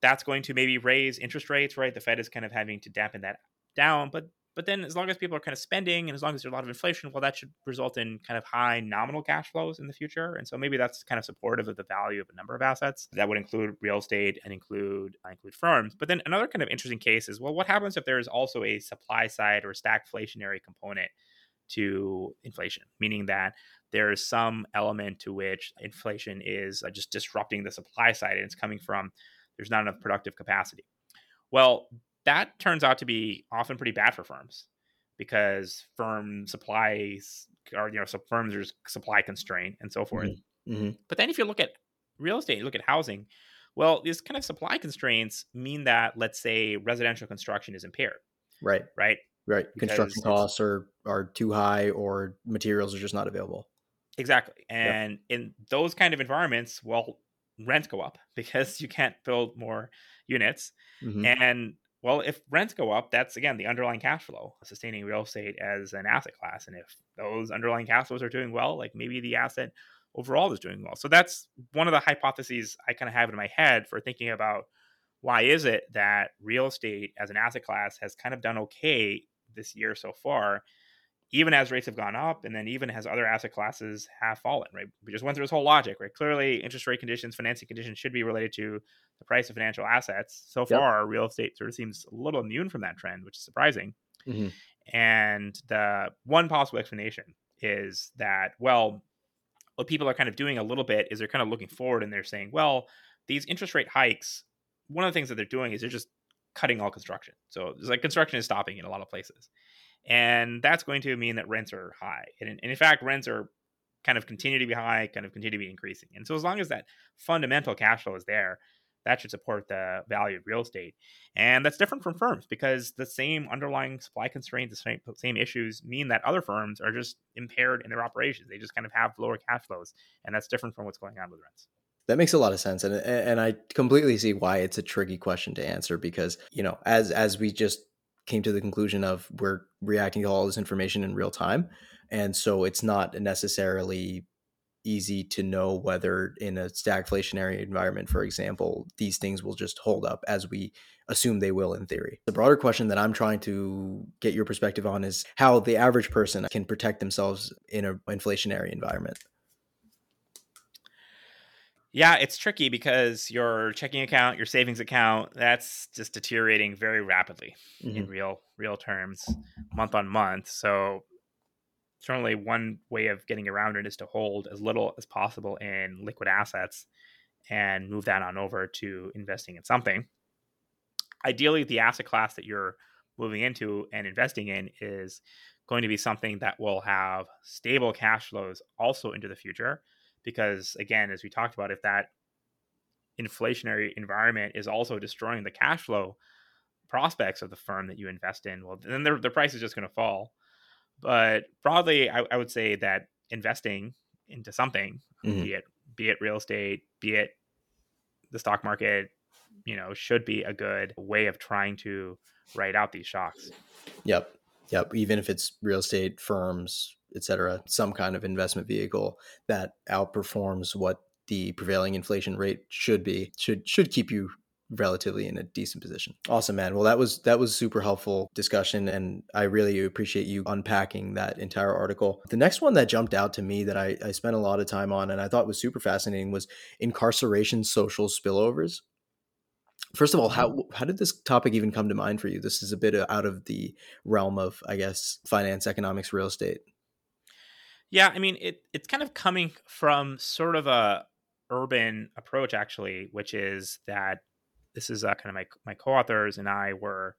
that's going to maybe raise interest rates, right? The Fed is kind of having to dampen that down. But but then as long as people are kind of spending and as long as there's a lot of inflation, well, that should result in kind of high nominal cash flows in the future. And so maybe that's kind of supportive of the value of a number of assets. That would include real estate and include uh, include firms. But then another kind of interesting case is well, what happens if there is also a supply side or stagflationary component to inflation, meaning that there is some element to which inflation is uh, just disrupting the supply side and it's coming from there's not enough productive capacity. Well, that turns out to be often pretty bad for firms because firm supplies are, you know, so firms are supply constraint and so forth. Mm-hmm. Mm-hmm. But then if you look at real estate, you look at housing, well, these kind of supply constraints mean that, let's say, residential construction is impaired. Right. Right. Right. Construction costs are are too high or materials are just not available. Exactly. And yep. in those kind of environments, well, rents go up because you can't build more units. Mm-hmm. And well, if rents go up, that's again the underlying cash flow, sustaining real estate as an asset class. And if those underlying cash flows are doing well, like maybe the asset overall is doing well. So that's one of the hypotheses I kind of have in my head for thinking about why is it that real estate as an asset class has kind of done okay this year so far, even as rates have gone up, and then even as other asset classes have fallen. Right, we just went through this whole logic. Right, clearly interest rate conditions, financing conditions should be related to the price of financial assets. So far, yep. real estate sort of seems a little immune from that trend, which is surprising. Mm-hmm. And the one possible explanation is that well, what people are kind of doing a little bit is they're kind of looking forward and they're saying, well, these interest rate hikes. One of the things that they're doing is they're just cutting all construction. So it's like construction is stopping in a lot of places. And that's going to mean that rents are high. And in, and in fact, rents are kind of continue to be high, kind of continue to be increasing. And so as long as that fundamental cash flow is there, that should support the value of real estate. And that's different from firms because the same underlying supply constraints, the same, same issues mean that other firms are just impaired in their operations. They just kind of have lower cash flows. And that's different from what's going on with rents. That makes a lot of sense, and and I completely see why it's a tricky question to answer because you know as as we just came to the conclusion of we're reacting to all this information in real time, and so it's not necessarily easy to know whether in a stagflationary environment, for example, these things will just hold up as we assume they will in theory. The broader question that I'm trying to get your perspective on is how the average person can protect themselves in an inflationary environment. Yeah, it's tricky because your checking account, your savings account, that's just deteriorating very rapidly mm-hmm. in real real terms, month on month. So certainly one way of getting around it is to hold as little as possible in liquid assets and move that on over to investing in something. Ideally, the asset class that you're moving into and investing in is going to be something that will have stable cash flows also into the future because again as we talked about if that inflationary environment is also destroying the cash flow prospects of the firm that you invest in well then the, the price is just going to fall but broadly I, I, would say that investing into something mm-hmm. be it be it real estate be it the stock market, you know, should be a good way of trying to write out these shocks. Yep. Yep. Even if it's real estate firms, et cetera, some kind of investment vehicle that outperforms what the prevailing inflation rate should be should should keep you relatively in a decent position. Awesome, man. Well, that was that was super helpful discussion, and I really appreciate you unpacking that entire article. The next one that jumped out to me that I, I spent a lot of time on and I thought was super fascinating was incarceration social spillovers. First of all, how mm-hmm. how did this topic even come to mind for you? This is a bit out of the realm of, I guess, finance, economics, real estate. Yeah, I mean, it it's kind of coming from sort of a urban approach, actually, which is that this is uh, kind of my my co-authors and I were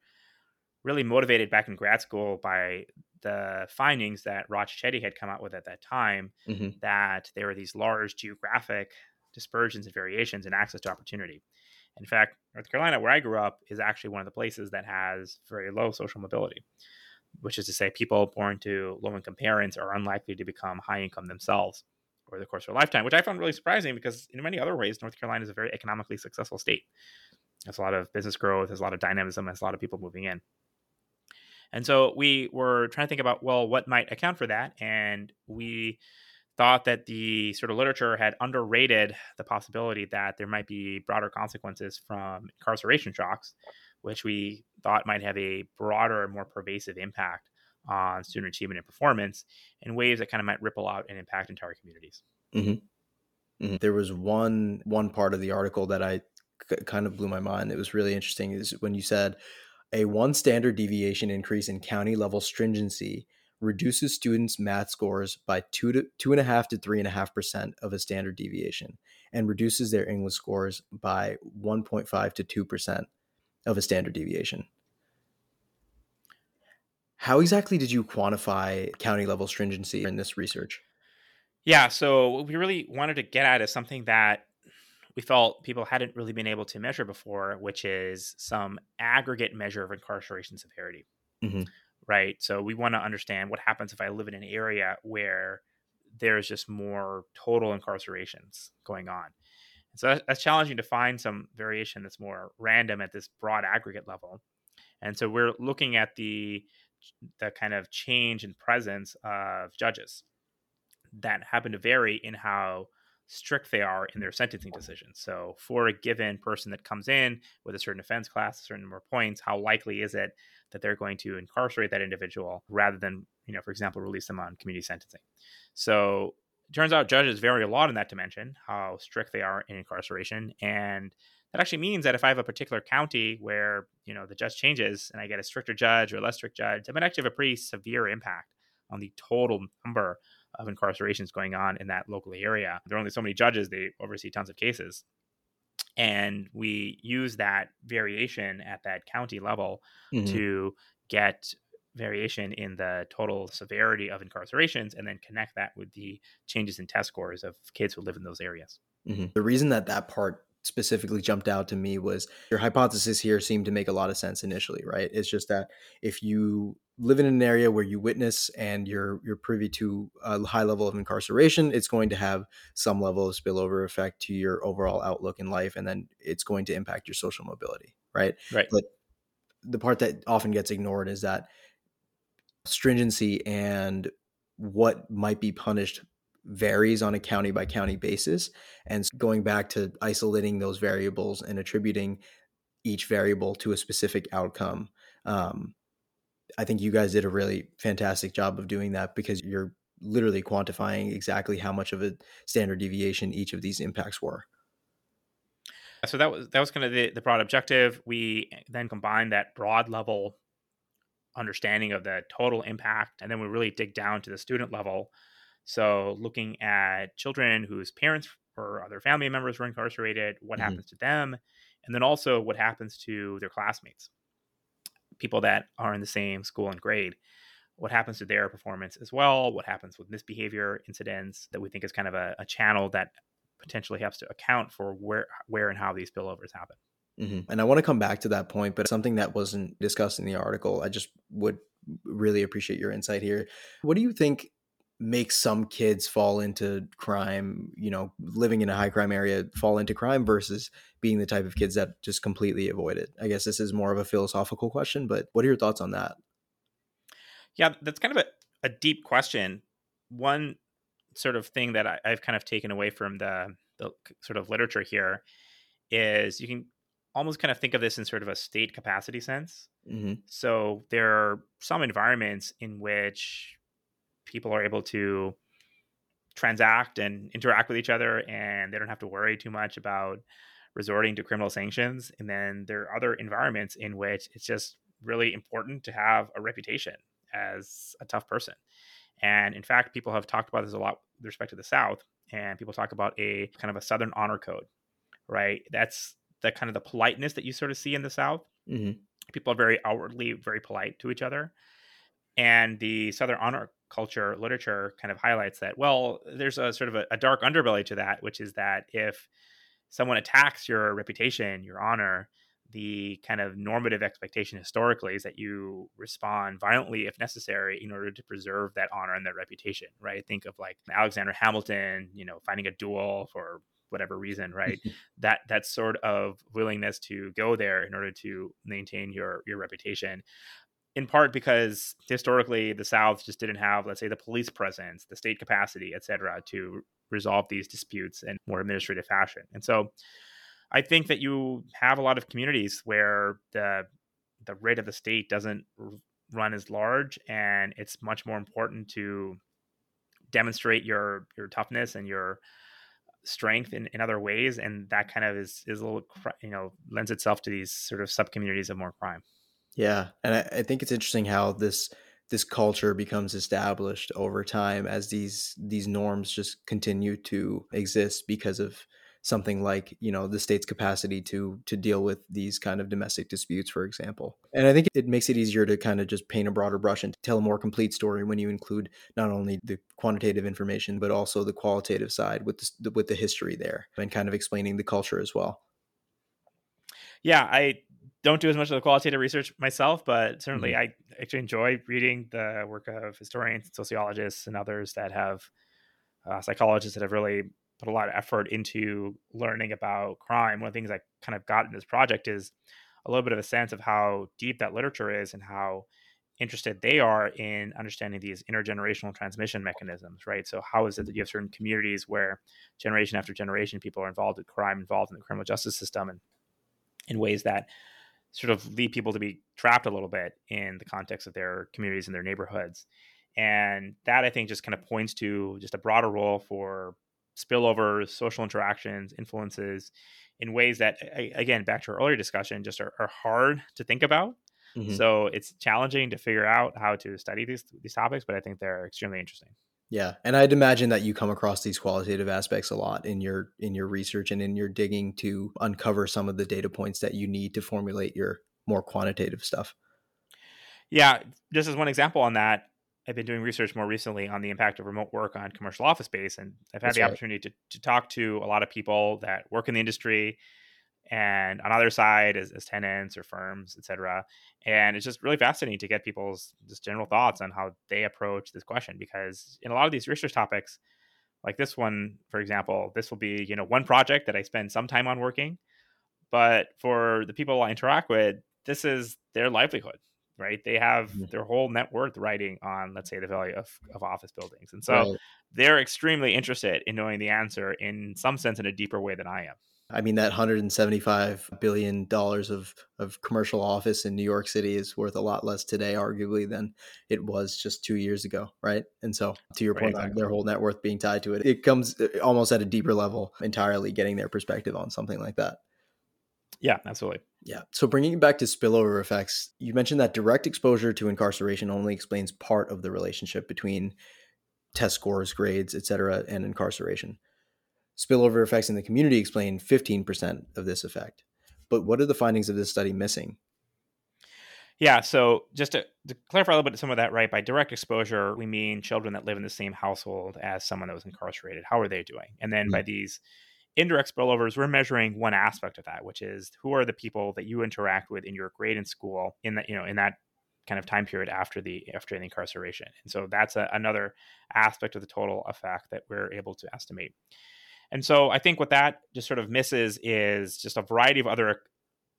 really motivated back in grad school by the findings that Raj Chetty had come out with at that time mm-hmm. that there were these large geographic dispersions and variations in access to opportunity. In fact, North Carolina, where I grew up, is actually one of the places that has very low social mobility, which is to say, people born to low income parents are unlikely to become high income themselves over the course of their lifetime, which I found really surprising because in many other ways, North Carolina is a very economically successful state. There's a lot of business growth, there's a lot of dynamism, there's a lot of people moving in. And so we were trying to think about, well, what might account for that? And we thought that the sort of literature had underrated the possibility that there might be broader consequences from incarceration shocks, which we thought might have a broader and more pervasive impact on student achievement and performance in ways that kind of might ripple out and impact entire communities. Mm-hmm. Mm-hmm. There was one one part of the article that I kind of blew my mind. It was really interesting. Is when you said a one standard deviation increase in county level stringency reduces students' math scores by two to two and a half to three and a half percent of a standard deviation, and reduces their English scores by 1.5 to two percent of a standard deviation. How exactly did you quantify county level stringency in this research? Yeah, so what we really wanted to get at is something that we felt people hadn't really been able to measure before, which is some aggregate measure of incarceration severity. Mm-hmm. Right. So we want to understand what happens if I live in an area where there's just more total incarcerations going on. So that's challenging to find some variation that's more random at this broad aggregate level. And so we're looking at the the kind of change in presence of judges that happen to vary in how strict they are in their sentencing decisions. So, for a given person that comes in with a certain offense class, a certain number of points, how likely is it that they're going to incarcerate that individual rather than, you know, for example, release them on community sentencing? So, turns out judges vary a lot in that dimension, how strict they are in incarceration. And that actually means that if I have a particular county where, you know, the judge changes and I get a stricter judge or a less strict judge, it might actually have a pretty severe impact on the total number of incarcerations going on in that local area. There are only so many judges, they oversee tons of cases. And we use that variation at that county level mm-hmm. to get variation in the total severity of incarcerations and then connect that with the changes in test scores of kids who live in those areas. Mm-hmm. The reason that that part specifically jumped out to me was your hypothesis here seemed to make a lot of sense initially, right? It's just that if you live in an area where you witness and you're you're privy to a high level of incarceration, it's going to have some level of spillover effect to your overall outlook in life, and then it's going to impact your social mobility, right? Right. But the part that often gets ignored is that stringency and what might be punished varies on a county by county basis. And going back to isolating those variables and attributing each variable to a specific outcome, um, I think you guys did a really fantastic job of doing that because you're literally quantifying exactly how much of a standard deviation each of these impacts were. So that was that was kind of the, the broad objective. We then combined that broad level understanding of the total impact, and then we really dig down to the student level so, looking at children whose parents or other family members were incarcerated, what mm-hmm. happens to them, and then also what happens to their classmates, people that are in the same school and grade. What happens to their performance as well? What happens with misbehavior incidents that we think is kind of a, a channel that potentially helps to account for where, where and how these spillovers happen. Mm-hmm. And I want to come back to that point, but something that wasn't discussed in the article, I just would really appreciate your insight here. What do you think makes some kids fall into crime, you know, living in a high crime area fall into crime versus being the type of kids that just completely avoid it? I guess this is more of a philosophical question, but what are your thoughts on that? Yeah, that's kind of a, a deep question. One sort of thing that I, have kind of taken away from the, the sort of literature here is you can almost kind of think of this in sort of a state capacity sense. Mm-hmm. So there are some environments in which people are able to transact and interact with each other and they don't have to worry too much about resorting to criminal sanctions and then there are other environments in which it's just really important to have a reputation as a tough person and in fact people have talked about this a lot with respect to the south and people talk about a kind of a southern honor code right that's the kind of the politeness that you sort of see in the south. Mm-hmm. people are very outwardly very polite to each other. And the southern honor culture literature kind of highlights that well there's a sort of a, a, dark underbelly to that which is that if someone attacks your reputation your honor the kind of normative expectation historically is that you respond violently if necessary in order to preserve that honor and that reputation right? Think of like alexander hamilton you know finding a duel for whatever reason right mm-hmm. that that sort of willingness to go there in order to maintain your your reputation in part because historically the South just didn't have, let's say, the police presence, the state capacity, et cetera, to resolve these disputes in more administrative fashion. And so I think that you have a lot of communities where the the rate of the state doesn't run as large and it's much more important to demonstrate your your toughness and your strength in, in other ways and that kind of is is a little you know lends itself to these sort of sub communities of more crime. Yeah, and I, I think it's interesting how this this culture becomes established over time as these these norms just continue to exist because of something like you know the state's capacity to to deal with these kind of domestic disputes for example and i think it makes it easier to kind of just paint a broader brush and tell a more complete story when you include not only the quantitative information but also the qualitative side with the, with the history there and kind of explaining the culture as well yeah i don't do as much of the qualitative research myself, but certainly mm-hmm. I actually enjoy reading the work of historians, sociologists, and others that have uh, psychologists that have really put a lot of effort into learning about crime. One of the things I kind of got in this project is a little bit of a sense of how deep that literature is and how interested they are in understanding these intergenerational transmission mechanisms, right? So, how is it that you have certain communities where generation after generation people are involved in crime, involved in the criminal justice system, and in ways that sort of lead people to be trapped a little bit in the context of their communities and their neighborhoods. And that I think just kind of points to just a broader role for spillovers, social interactions, influences in ways that, again, back to our earlier discussion, just are, are hard to think about. Mm-hmm. So it's challenging to figure out how to study these these topics, but I think they're extremely interesting. Yeah, and I'd imagine that you come across these qualitative aspects a lot in your in your research and in your digging to uncover some of the data points that you need to formulate your more quantitative stuff. Yeah, just as one example on that, I've been doing research more recently on the impact of remote work on commercial office space, and I've had That's the right. opportunity to to talk to a lot of people that work in the industry and on either side as, as tenants or firms, et cetera. And it's just really fascinating to get people's just general thoughts on how they approach this question because in a lot of these research topics, like this one, for example, this will be, you know, one project that I spend some time on working. But for the people I interact with, this is their livelihood, right? They have their whole net worth riding on, let's say, the value of, of office buildings. And so right. they're extremely interested in knowing the answer in some sense in a deeper way than I am. I mean, that 175 billion dollars of of commercial office in New York City is worth a lot less today, arguably, than it was just two years ago, right? And so, to your right, point exactly. on their whole net worth being tied to it, it comes uh, almost at a deeper level, entirely getting their perspective on something like that. Yeah, absolutely. Yeah. So bringing it back to spillover effects, you mentioned that direct exposure to incarceration only explains part of the relationship between test scores, grades, et cetera, and incarceration. Spillover effects in the community explain 15% of this effect. But what are the findings of this study missing? Yeah, so just to, to, clarify a little bit some of that, right? By direct exposure, we mean children that live in the same household as someone that was incarcerated. How are they doing? And then mm-hmm. by these indirect spillovers, we're measuring one aspect of that, which is who are the people that you interact with in your grade in school in that, you know, in that kind of time period after the after the incarceration. And so that's a, another aspect of the total effect that we're able to estimate. And so I think what that just sort of misses is just a variety of other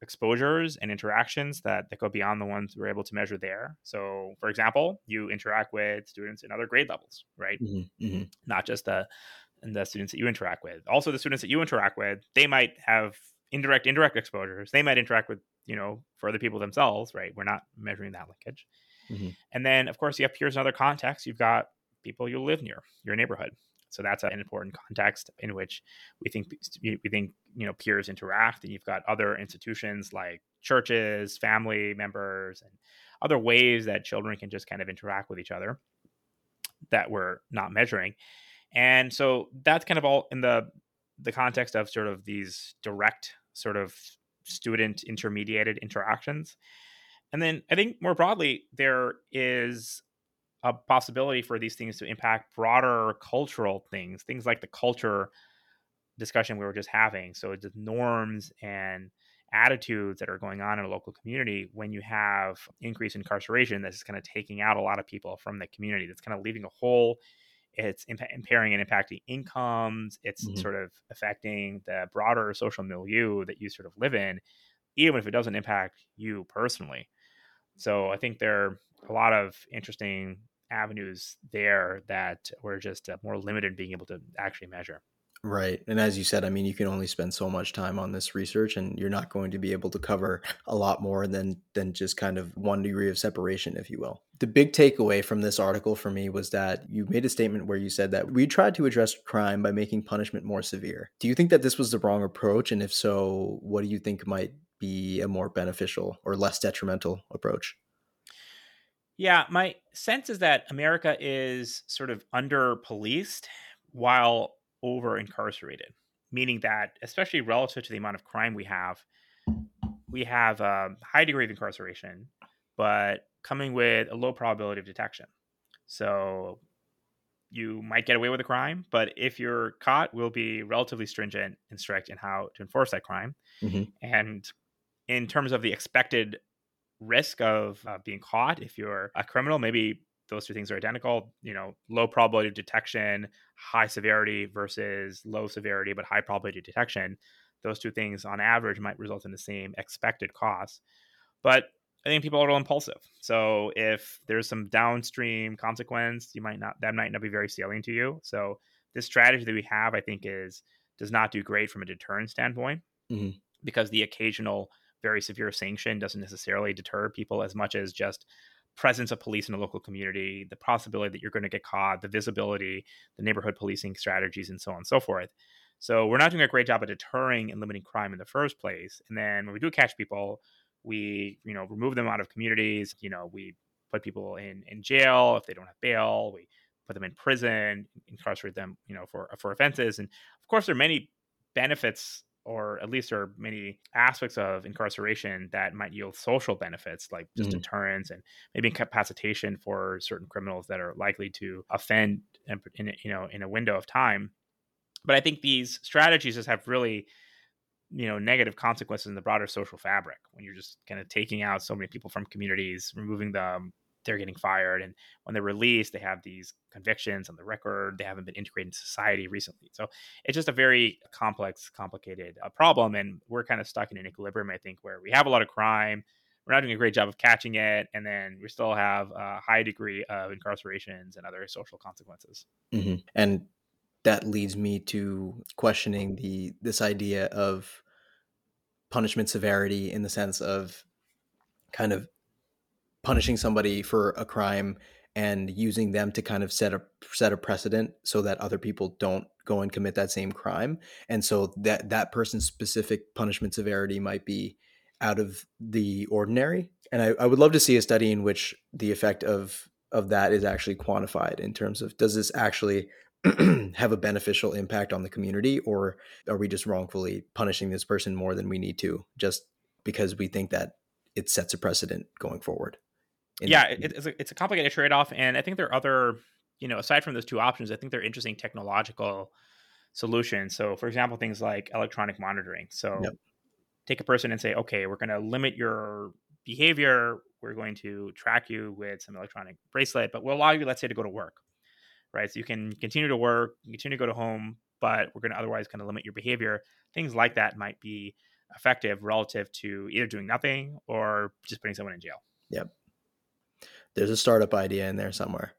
exposures and interactions that, that go beyond the ones we're able to measure there. So, for example, you interact with students in other grade levels, right? Mm-hmm, mm-hmm. Not just the the students that you interact with. Also, the students that you interact with, they might have indirect indirect exposures. They might interact with you know for other people themselves, right? We're not measuring that linkage. Mm-hmm. And then, of course, you have peers in other contexts. You've got people you live near, your neighborhood. So that's an important context in which we think we think you know peers interact, and you've got other institutions like churches, family members, and other ways that children can just kind of interact with each other that we're not measuring. And so that's kind of all in the the context of sort of these direct sort of student intermediated interactions. And then I think more broadly, there is a possibility for these things to impact broader cultural things, things like the culture discussion we were just having. So the norms and attitudes that are going on in a local community when you have increased incarceration that's kind of taking out a lot of people from the community that's kind of leaving a hole it's imp- impairing and impacting incomes it's mm-hmm. sort of affecting the broader social milieu that you sort of live in even if it doesn't impact you personally so i think there are a lot of interesting avenues there that we're just uh, more limited being able to actually measure. Right. And as you said, I mean, you can only spend so much time on this research and you're not going to be able to cover a lot more than than just kind of one degree of separation, if you will. The big takeaway from this article for me was that you made a statement where you said that we tried to address crime by making punishment more severe. Do you think that this was the wrong approach? And if so, what do you think might be a more beneficial or less detrimental approach? Yeah, my sense is that America is sort of under policed while over incarcerated, meaning that, especially relative to the amount of crime we have, we have a high degree of incarceration, but coming with a low probability of detection. So you might get away with a crime, but if you're caught, we'll be relatively stringent and strict in how to enforce that crime. Mm-hmm. And in terms of the expected risk of uh, being caught if you're a criminal maybe those two things are identical you know low probability of detection high severity versus low severity but high probability of detection those two things on average might result in the same expected cost. But i think people are a little impulsive. So if there's some downstream consequence you might not that might not be very salient to you. So this strategy that we have i think is does not do great from a deterrent standpoint mm-hmm. because the occasional very severe sanction doesn't necessarily deter people as much as just presence of police in a local community, the possibility that you're going to get caught, the visibility, the neighborhood policing strategies, and so on and so forth. So we're not doing a great job of deterring and limiting crime in the first place. And then when we do catch people, we you know remove them out of communities. You know we put people in in jail if they don't have bail. We put them in prison, incarcerate them you know for for offenses. And of course, there are many benefits or at least there are many aspects of incarceration that might yield social benefits like just mm-hmm. deterrence and maybe incapacitation for certain criminals that are likely to offend in, in you know in a window of time but i think these strategies just have really you know negative consequences in the broader social fabric when you're just kind of taking out so many people from communities removing them they're getting fired and when they're released they have these convictions on the record they haven't been integrated into society recently so it's just a very complex complicated uh, problem and we're kind of stuck in an equilibrium i think where we have a lot of crime we're not doing a great job of catching it and then we still have a high degree of incarcerations and other social consequences mm-hmm. and that leads me to questioning the this idea of punishment severity in the sense of kind of punishing somebody for a crime and using them to kind of set a set a precedent so that other people don't go and commit that same crime. And so that that person's specific punishment severity might be out of the ordinary. And I, I would love to see a study in which the effect of of that is actually quantified in terms of does this actually have a beneficial impact on the community or are we just wrongfully punishing this person more than we need to just because we think that it sets a precedent going forward yeah, it, it's a it's a complicated trade off, and I think there are other, you know, aside from those two options, I think there are interesting technological solutions. So, for example, things like electronic monitoring. So, yep. take a person and say, okay, we're going to limit your behavior. We're going to track you with some electronic bracelet, but we'll allow you, let's say, to go to work, right? So you can continue to work, continue to go to home, but we're going to otherwise kind of limit your behavior. Things like that might be effective relative to either doing nothing or just putting someone in jail. Yep. There's a startup idea in there somewhere.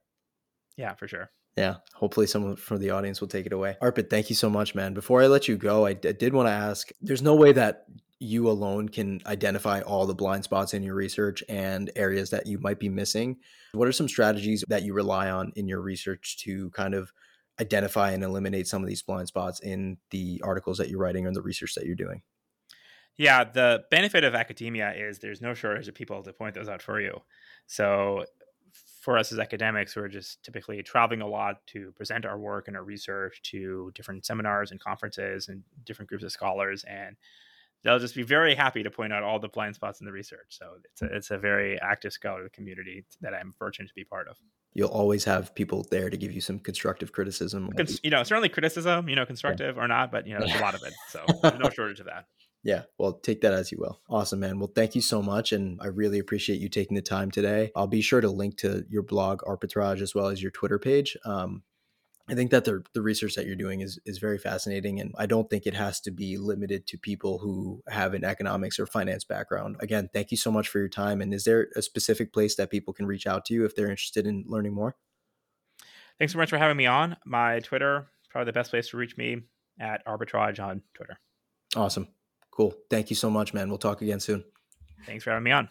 Yeah, for sure. Yeah, hopefully someone from the audience will take it away. Arpit, thank you so much, man. Before I let you go, I did want to ask there's no way that you alone can identify all the blind spots in your research and areas that you might be missing. What are some strategies that you rely on in your research to kind of identify and eliminate some of these blind spots in the articles that you're writing or the research that you're doing? Yeah, the benefit of academia is there's no shortage of people to point those out for you. So for us as academics, we're just typically traveling a lot to present our work and our research to different seminars and conferences and different groups of scholars. And they'll just be very happy to point out all the blind spots in the research. So it's a, it's a very active scholarly community that I'm fortunate to be part of. You'll always have people there to give you some constructive criticism. you know, certainly criticism, you know, constructive yeah. or not, but you know, there's a lot of it. So there's no shortage of that. Yeah, well, take that as you will. Awesome, man. Well, thank you so much. And I really appreciate you taking the time today. I'll be sure to link to your blog, Arpitrage, as well as your Twitter page. Um, I think that the, the research that you're doing is, is very fascinating. And I don't think it has to be limited to people who have an economics or finance background. Again, thank you so much for your time. And is there a specific place that people can reach out to you if they're interested in learning more? Thanks so much for having me on. My Twitter, probably the best place to reach me at arpitrage on Twitter. Awesome. Cool. Thank you so much, man. We'll talk again soon. Thanks for having me on.